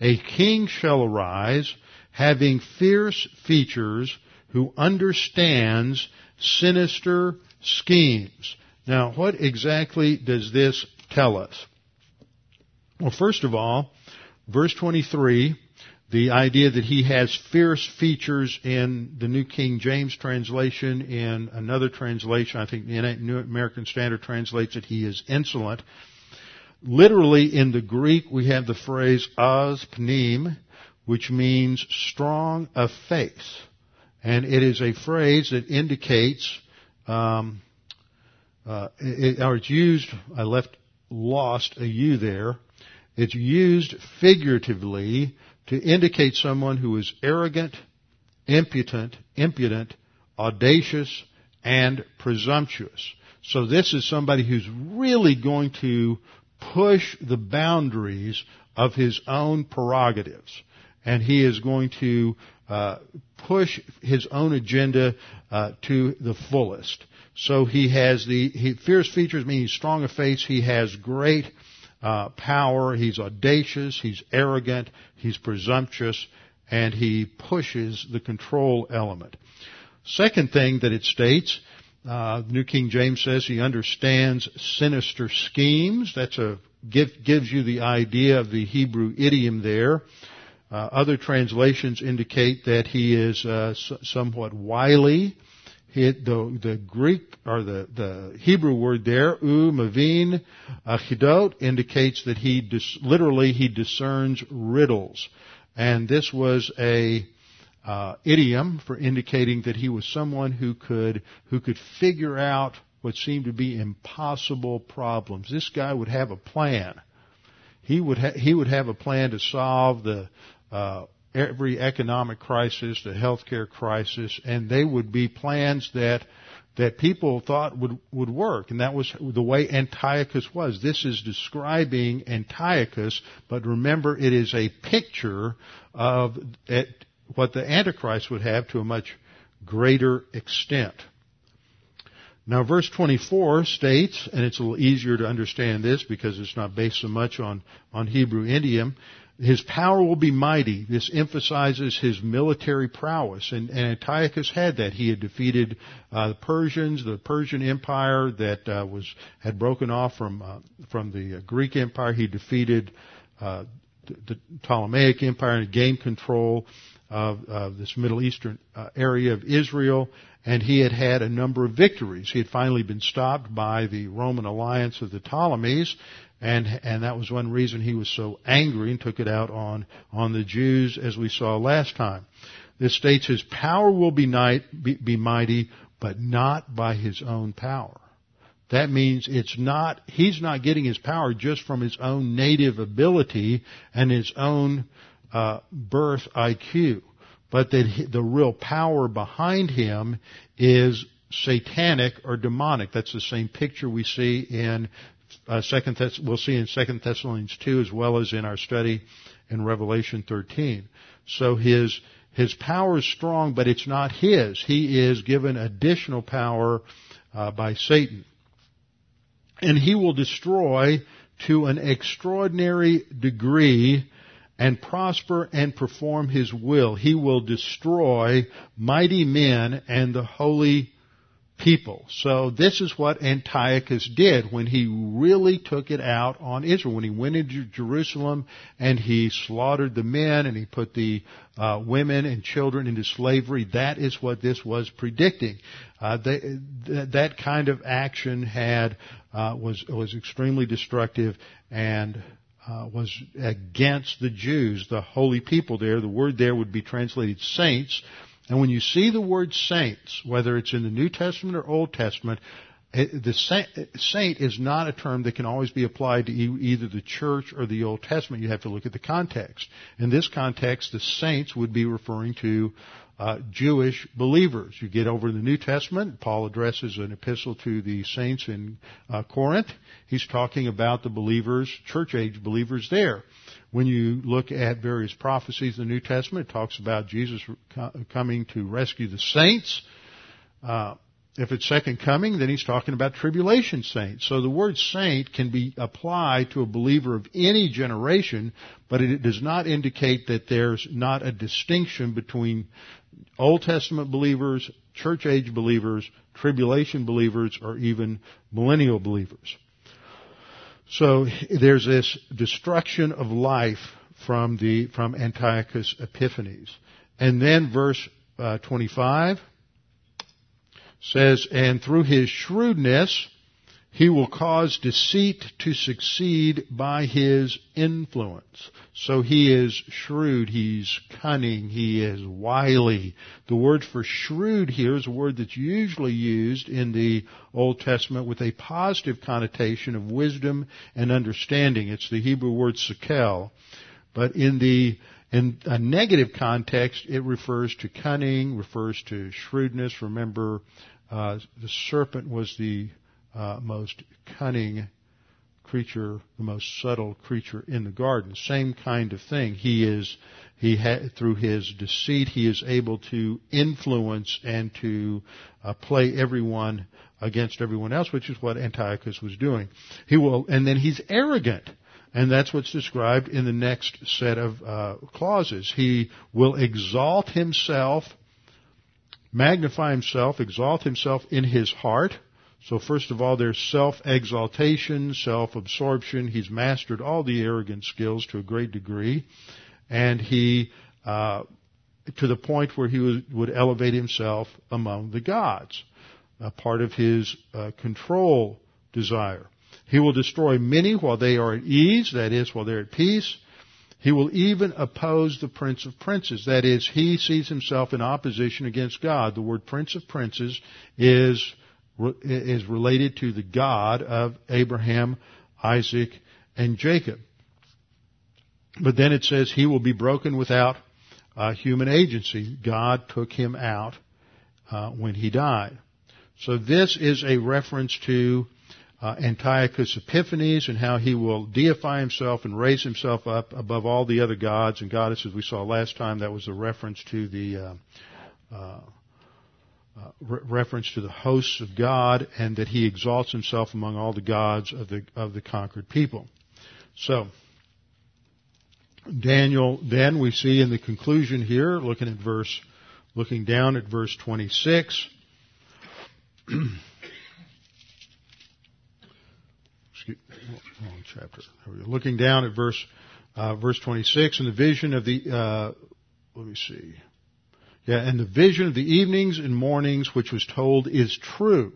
A: A king shall arise having fierce features who understands sinister schemes. Now, what exactly does this tell us? Well, first of all, verse 23 the idea that he has fierce features in the New King James translation, in another translation, I think the New American Standard translates it, he is insolent. Literally in the Greek we have the phrase pneum, which means strong of face. And it is a phrase that indicates, um, uh, it, or it's used, I left lost a U there, it's used figuratively to indicate someone who is arrogant, impudent, impudent, audacious, and presumptuous. So this is somebody who's really going to push the boundaries of his own prerogatives. And he is going to uh, push his own agenda uh, to the fullest. So he has the he, fierce features mean he's strong of face. He has great uh, power. He's audacious. He's arrogant. He's presumptuous, and he pushes the control element. Second thing that it states, uh, New King James says he understands sinister schemes. That's a give, gives you the idea of the Hebrew idiom there. Uh, other translations indicate that he is uh, somewhat wily. He, the, the Greek or the, the Hebrew word there, u mavin achidot, indicates that he dis, literally he discerns riddles, and this was a uh, idiom for indicating that he was someone who could who could figure out what seemed to be impossible problems. This guy would have a plan. He would ha- he would have a plan to solve the uh, every economic crisis, the healthcare crisis, and they would be plans that that people thought would would work, and that was the way Antiochus was. This is describing Antiochus, but remember, it is a picture of what the Antichrist would have to a much greater extent. Now verse 24 states, and it's a little easier to understand this because it's not based so much on, on Hebrew idiom, his power will be mighty. This emphasizes his military prowess. And, and Antiochus had that. He had defeated uh, the Persians, the Persian Empire that uh, was had broken off from uh, from the uh, Greek Empire. He defeated uh, the, the Ptolemaic Empire and gained control of, of this Middle Eastern uh, area of Israel, and he had had a number of victories. He had finally been stopped by the Roman alliance of the Ptolemies, and and that was one reason he was so angry and took it out on on the Jews, as we saw last time. This states his power will be, night, be, be mighty, but not by his own power. That means it's not, he's not getting his power just from his own native ability and his own uh, birth IQ, but that the real power behind him is satanic or demonic. That's the same picture we see in uh, second Thess- we'll see in Second Thessalonians two as well as in our study in Revelation 13. So his his power is strong, but it's not his. He is given additional power uh, by Satan, and he will destroy to an extraordinary degree and prosper and perform his will. He will destroy mighty men and the holy people. So this is what Antiochus did when he really took it out on Israel. When he went into Jerusalem and he slaughtered the men and he put the uh, women and children into slavery, that is what this was predicting. Uh, they, th- that kind of action had uh, was was extremely destructive and uh, was against the Jews, the holy people there. The word there would be translated saints. And when you see the word saints, whether it's in the New Testament or Old Testament, eh, the saint is not a term that can always be applied to either the church or the Old Testament. You have to look at the context. In this context, the saints would be referring to uh, Jewish believers. You get over to the New Testament, Paul addresses an epistle to the saints in uh, Corinth. He's talking about the believers, church age believers there. When you look at various prophecies in the New Testament, it talks about Jesus coming to rescue the saints. Uh, if it's second coming, then he's talking about tribulation saints. So the word saint can be applied to a believer of any generation, but it does not indicate that there's not a distinction between Old Testament believers, church age believers, tribulation believers, or even millennial believers. So there's this destruction of life from the from Antiochus Epiphanes, and then verse uh, 25 says, and through his shrewdness, he will cause deceit to succeed by his influence. So he is shrewd, he's cunning, he is wily. The word for shrewd here is a word that's usually used in the Old Testament with a positive connotation of wisdom and understanding. It's the Hebrew word sekel. But in the in a negative context, it refers to cunning, refers to shrewdness. Remember, uh, the serpent was the uh, most cunning creature, the most subtle creature in the garden. Same kind of thing. He is, he ha- through his deceit, he is able to influence and to uh, play everyone against everyone else, which is what Antiochus was doing. He will, and then he's arrogant. And that's what's described in the next set of uh, clauses. He will exalt himself magnify himself, exalt himself in his heart. So first of all, there's self-exaltation, self-absorption. He's mastered all the arrogant skills to a great degree. And he, uh, to the point where he would, elevate himself among the gods, a part of his uh, control desire. He will destroy many while they are at ease, that is, while they're at peace. He will even oppose the Prince of Princes. That is, he sees himself in opposition against God. The word Prince of Princes is is related to the God of Abraham, Isaac, and Jacob. But then it says he will be broken without uh, human agency. God took him out uh, when he died. So this is a reference to uh, Antiochus Epiphanes and how he will deify himself and raise himself up above all the other gods and goddesses we saw last time. That was a reference to the uh, re- reference to the hosts of God and that he exalts himself among all the gods of the, of the conquered people. So, Daniel, then we see in the conclusion here, looking at verse, looking down at verse 26, Excuse, wrong chapter. Looking down at verse, uh, verse 26, in the vision of the, uh, let me see. Yeah, and the vision of the evenings and mornings which was told is true.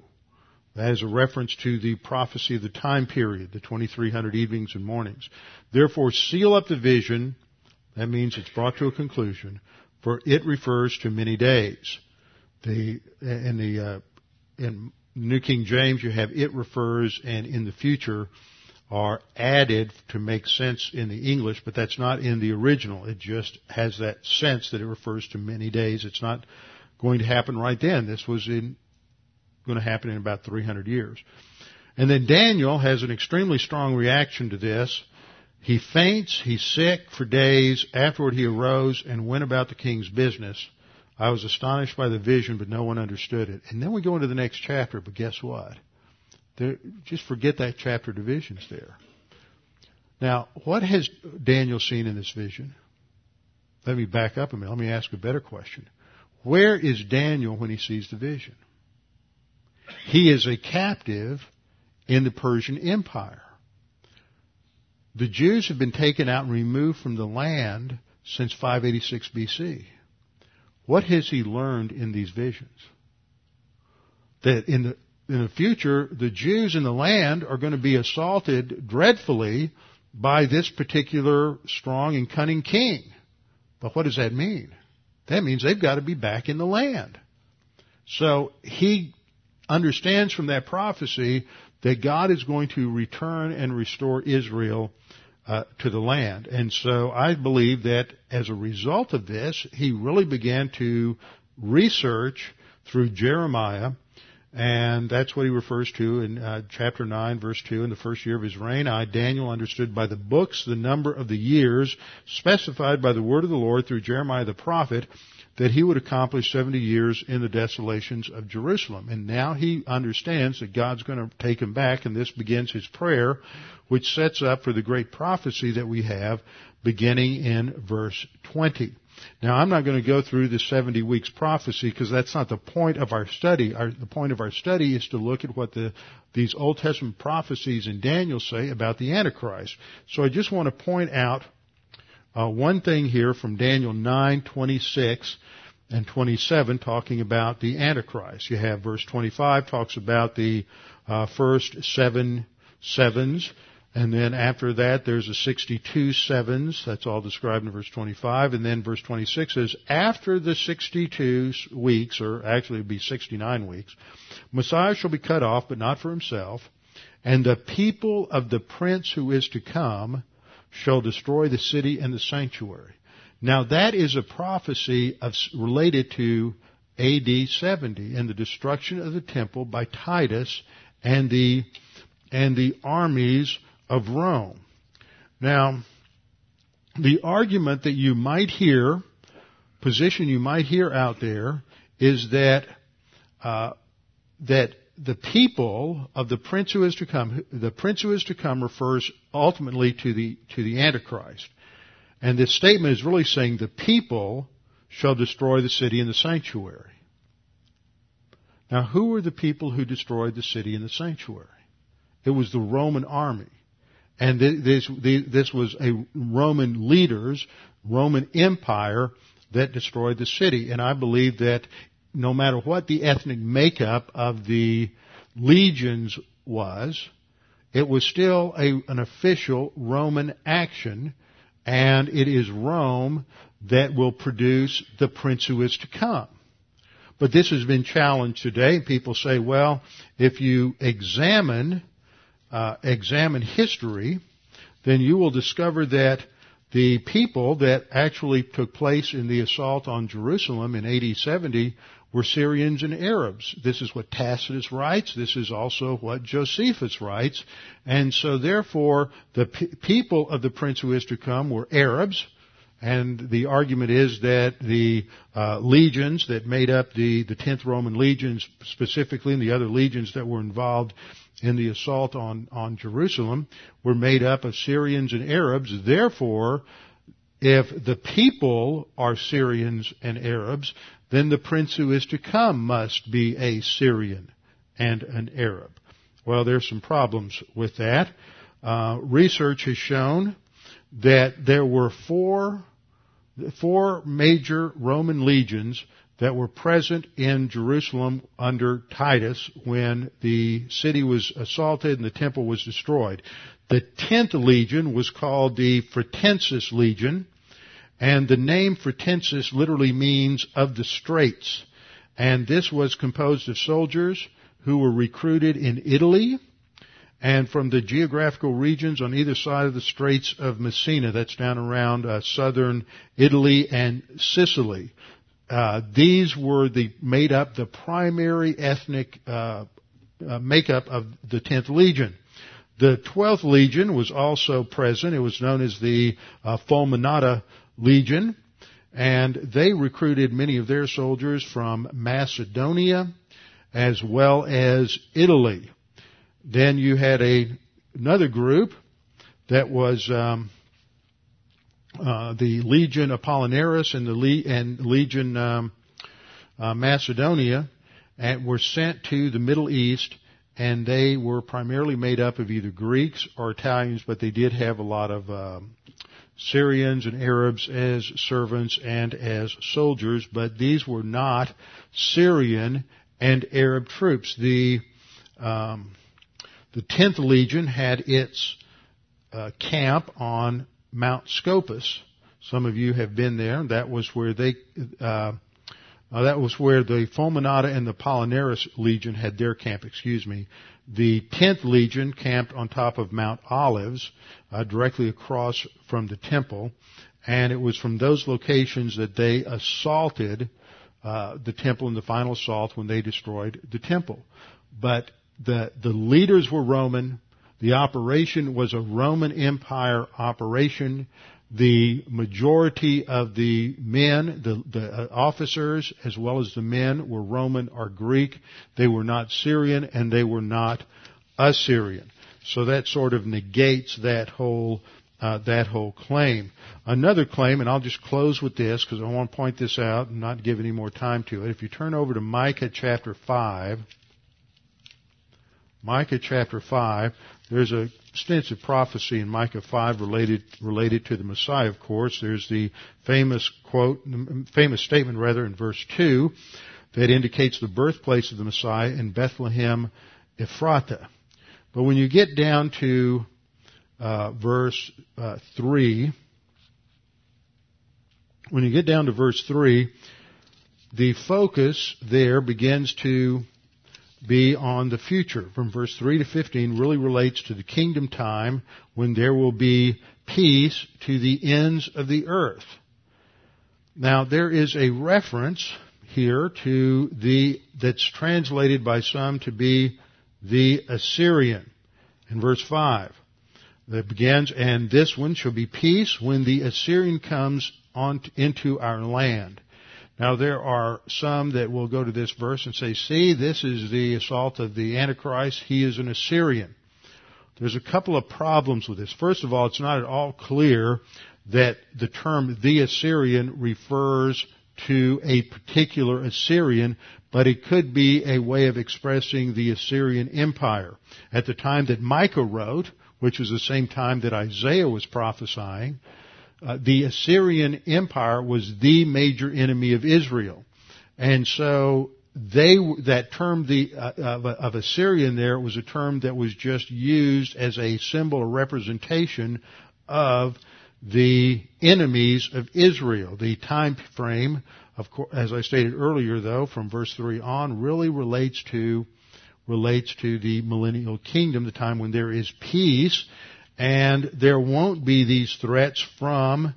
A: That is a reference to the prophecy of the time period, the 2300 evenings and mornings. Therefore, seal up the vision. That means it's brought to a conclusion, for it refers to many days. The in the uh, in New King James, you have it refers, and in the future are added to make sense in the English, but that's not in the original. It just has that sense that it refers to many days. It's not going to happen right then. This was in, going to happen in about 300 years. And then Daniel has an extremely strong reaction to this. He faints, he's sick for days. Afterward he arose and went about the king's business. I was astonished by the vision, but no one understood it. And then we go into the next chapter, but guess what? There, just forget that chapter divisions there. Now, what has Daniel seen in this vision? Let me back up a minute. Let me ask a better question. Where is Daniel when he sees the vision? He is a captive in the Persian Empire. The Jews have been taken out and removed from the land since 586 BC. What has he learned in these visions? That in the in the future, the Jews in the land are going to be assaulted dreadfully by this particular strong and cunning king. But what does that mean? That means they've got to be back in the land. So he understands from that prophecy that God is going to return and restore Israel uh, to the land. And so I believe that as a result of this, he really began to research through Jeremiah and that's what he refers to in uh, chapter 9, verse 2. In the first year of his reign, I, Daniel, understood by the books the number of the years specified by the word of the Lord through Jeremiah the prophet that he would accomplish 70 years in the desolations of Jerusalem. And now he understands that God's going to take him back, and this begins his prayer, which sets up for the great prophecy that we have beginning in verse 20. Now, I'm not going to go through the 70 weeks prophecy because that's not the point of our study. Our, the point of our study is to look at what the, these Old Testament prophecies in Daniel say about the Antichrist. So I just want to point out uh, one thing here from Daniel 9, 26 and 27 talking about the Antichrist. You have verse 25 talks about the uh, first seven sevens and then after that, there's a 62 sevens. That's all described in verse 25. And then verse 26 says, after the 62 weeks, or actually it'd be 69 weeks, Messiah shall be cut off, but not for himself. And the people of the prince who is to come shall destroy the city and the sanctuary. Now that is a prophecy of, related to AD 70 and the destruction of the temple by Titus and the, and the armies of Rome. Now, the argument that you might hear, position you might hear out there, is that uh, that the people of the prince who is to come, the prince who is to come refers ultimately to the to the Antichrist, and this statement is really saying the people shall destroy the city and the sanctuary. Now, who were the people who destroyed the city and the sanctuary? It was the Roman army. And this, this was a Roman leaders, Roman empire that destroyed the city. And I believe that no matter what the ethnic makeup of the legions was, it was still a, an official Roman action, and it is Rome that will produce the prince who is to come. But this has been challenged today. People say, well, if you examine uh, examine history, then you will discover that the people that actually took place in the assault on Jerusalem in AD 70 were Syrians and Arabs. This is what Tacitus writes. This is also what Josephus writes. And so therefore, the p- people of the prince who is to come were Arabs. And the argument is that the uh, legions that made up the, the 10th Roman legions specifically and the other legions that were involved in the assault on, on Jerusalem were made up of Syrians and Arabs. Therefore, if the people are Syrians and Arabs, then the prince who is to come must be a Syrian and an Arab. Well, there's some problems with that. Uh, research has shown that there were four, four major Roman legions that were present in Jerusalem under Titus when the city was assaulted and the temple was destroyed. The tenth legion was called the Fretensis Legion, and the name Fretensis literally means of the straits. And this was composed of soldiers who were recruited in Italy and from the geographical regions on either side of the Straits of Messina, that's down around uh, southern Italy and Sicily. Uh, these were the made up the primary ethnic uh, uh makeup of the 10th Legion. The 12th Legion was also present. It was known as the uh, Fulminata Legion, and they recruited many of their soldiers from Macedonia as well as Italy. Then you had a another group that was um, uh, the Legion Apollinaris and the Le- and Legion um, uh, Macedonia, and were sent to the Middle East, and they were primarily made up of either Greeks or Italians, but they did have a lot of um, Syrians and Arabs as servants and as soldiers, but these were not Syrian and Arab troops. The um, the 10th Legion had its uh, camp on Mount Scopus. Some of you have been there. That was where they, uh, uh, that was where the Fulminata and the Apollinaris Legion had their camp, excuse me. The 10th Legion camped on top of Mount Olives, uh, directly across from the temple, and it was from those locations that they assaulted uh, the temple in the final assault when they destroyed the temple. But the, the leaders were Roman. The operation was a Roman Empire operation. The majority of the men, the, the uh, officers, as well as the men, were Roman or Greek. They were not Syrian and they were not Assyrian. So that sort of negates that whole uh, that whole claim. Another claim, and I'll just close with this because I want to point this out and not give any more time to it. If you turn over to Micah chapter five. Micah chapter 5, there's a extensive prophecy in Micah 5 related, related to the Messiah, of course. There's the famous quote, famous statement rather in verse 2 that indicates the birthplace of the Messiah in Bethlehem, Ephratah. But when you get down to uh, verse uh, 3, when you get down to verse 3, the focus there begins to be on the future. From verse 3 to 15 really relates to the kingdom time when there will be peace to the ends of the earth. Now there is a reference here to the, that's translated by some to be the Assyrian in verse 5 that begins, and this one shall be peace when the Assyrian comes on into our land. Now there are some that will go to this verse and say, see, this is the assault of the Antichrist. He is an Assyrian. There's a couple of problems with this. First of all, it's not at all clear that the term the Assyrian refers to a particular Assyrian, but it could be a way of expressing the Assyrian Empire. At the time that Micah wrote, which was the same time that Isaiah was prophesying, uh, the Assyrian Empire was the major enemy of Israel. And so they, that term the, uh, of, of Assyrian there was a term that was just used as a symbol or representation of the enemies of Israel. The time frame, of course, as I stated earlier though, from verse 3 on, really relates to, relates to the millennial kingdom, the time when there is peace, and there won't be these threats from,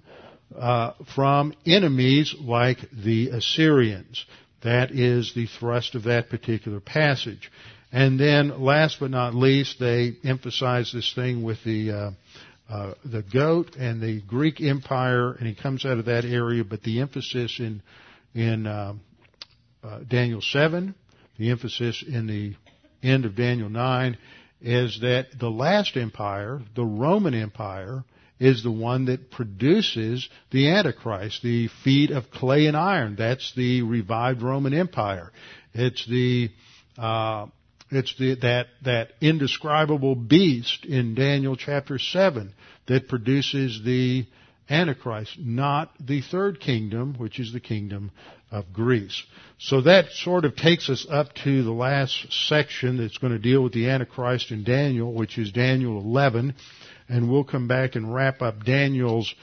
A: uh, from enemies like the Assyrians. That is the thrust of that particular passage. And then, last but not least, they emphasize this thing with the uh, uh, the goat and the Greek Empire, and he comes out of that area. But the emphasis in in uh, uh, Daniel seven, the emphasis in the end of Daniel nine, is that the last empire, the Roman Empire, is the one that produces the Antichrist, the feet of clay and iron. That's the revived Roman Empire. It's the uh, it's the, that, that indescribable beast in Daniel chapter 7 that produces the Antichrist, not the third kingdom, which is the kingdom of Greece. So that sort of takes us up to the last section that's going to deal with the Antichrist in Daniel, which is Daniel 11, and we'll come back and wrap up Daniel's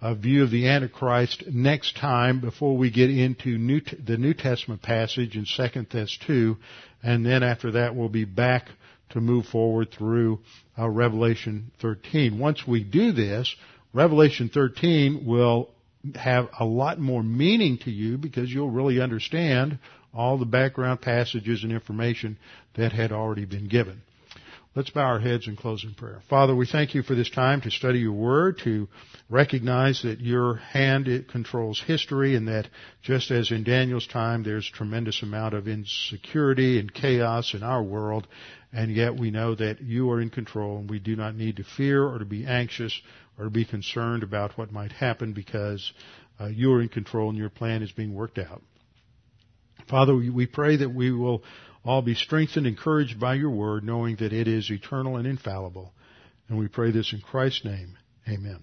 A: uh, view of the Antichrist next time before we get into New T- the New Testament passage in 2 Thess 2, and then after that we'll be back to move forward through uh, Revelation 13. Once we do this, Revelation 13 will have a lot more meaning to you because you'll really understand all the background passages and information that had already been given. Let's bow our heads and close in prayer. Father, we thank you for this time to study your word, to recognize that your hand it controls history and that just as in Daniel's time there's tremendous amount of insecurity and chaos in our world, and yet we know that you are in control and we do not need to fear or to be anxious or be concerned about what might happen because uh, you are in control and your plan is being worked out. Father, we pray that we will all be strengthened, encouraged by your word, knowing that it is eternal and infallible. And we pray this in Christ's name. Amen.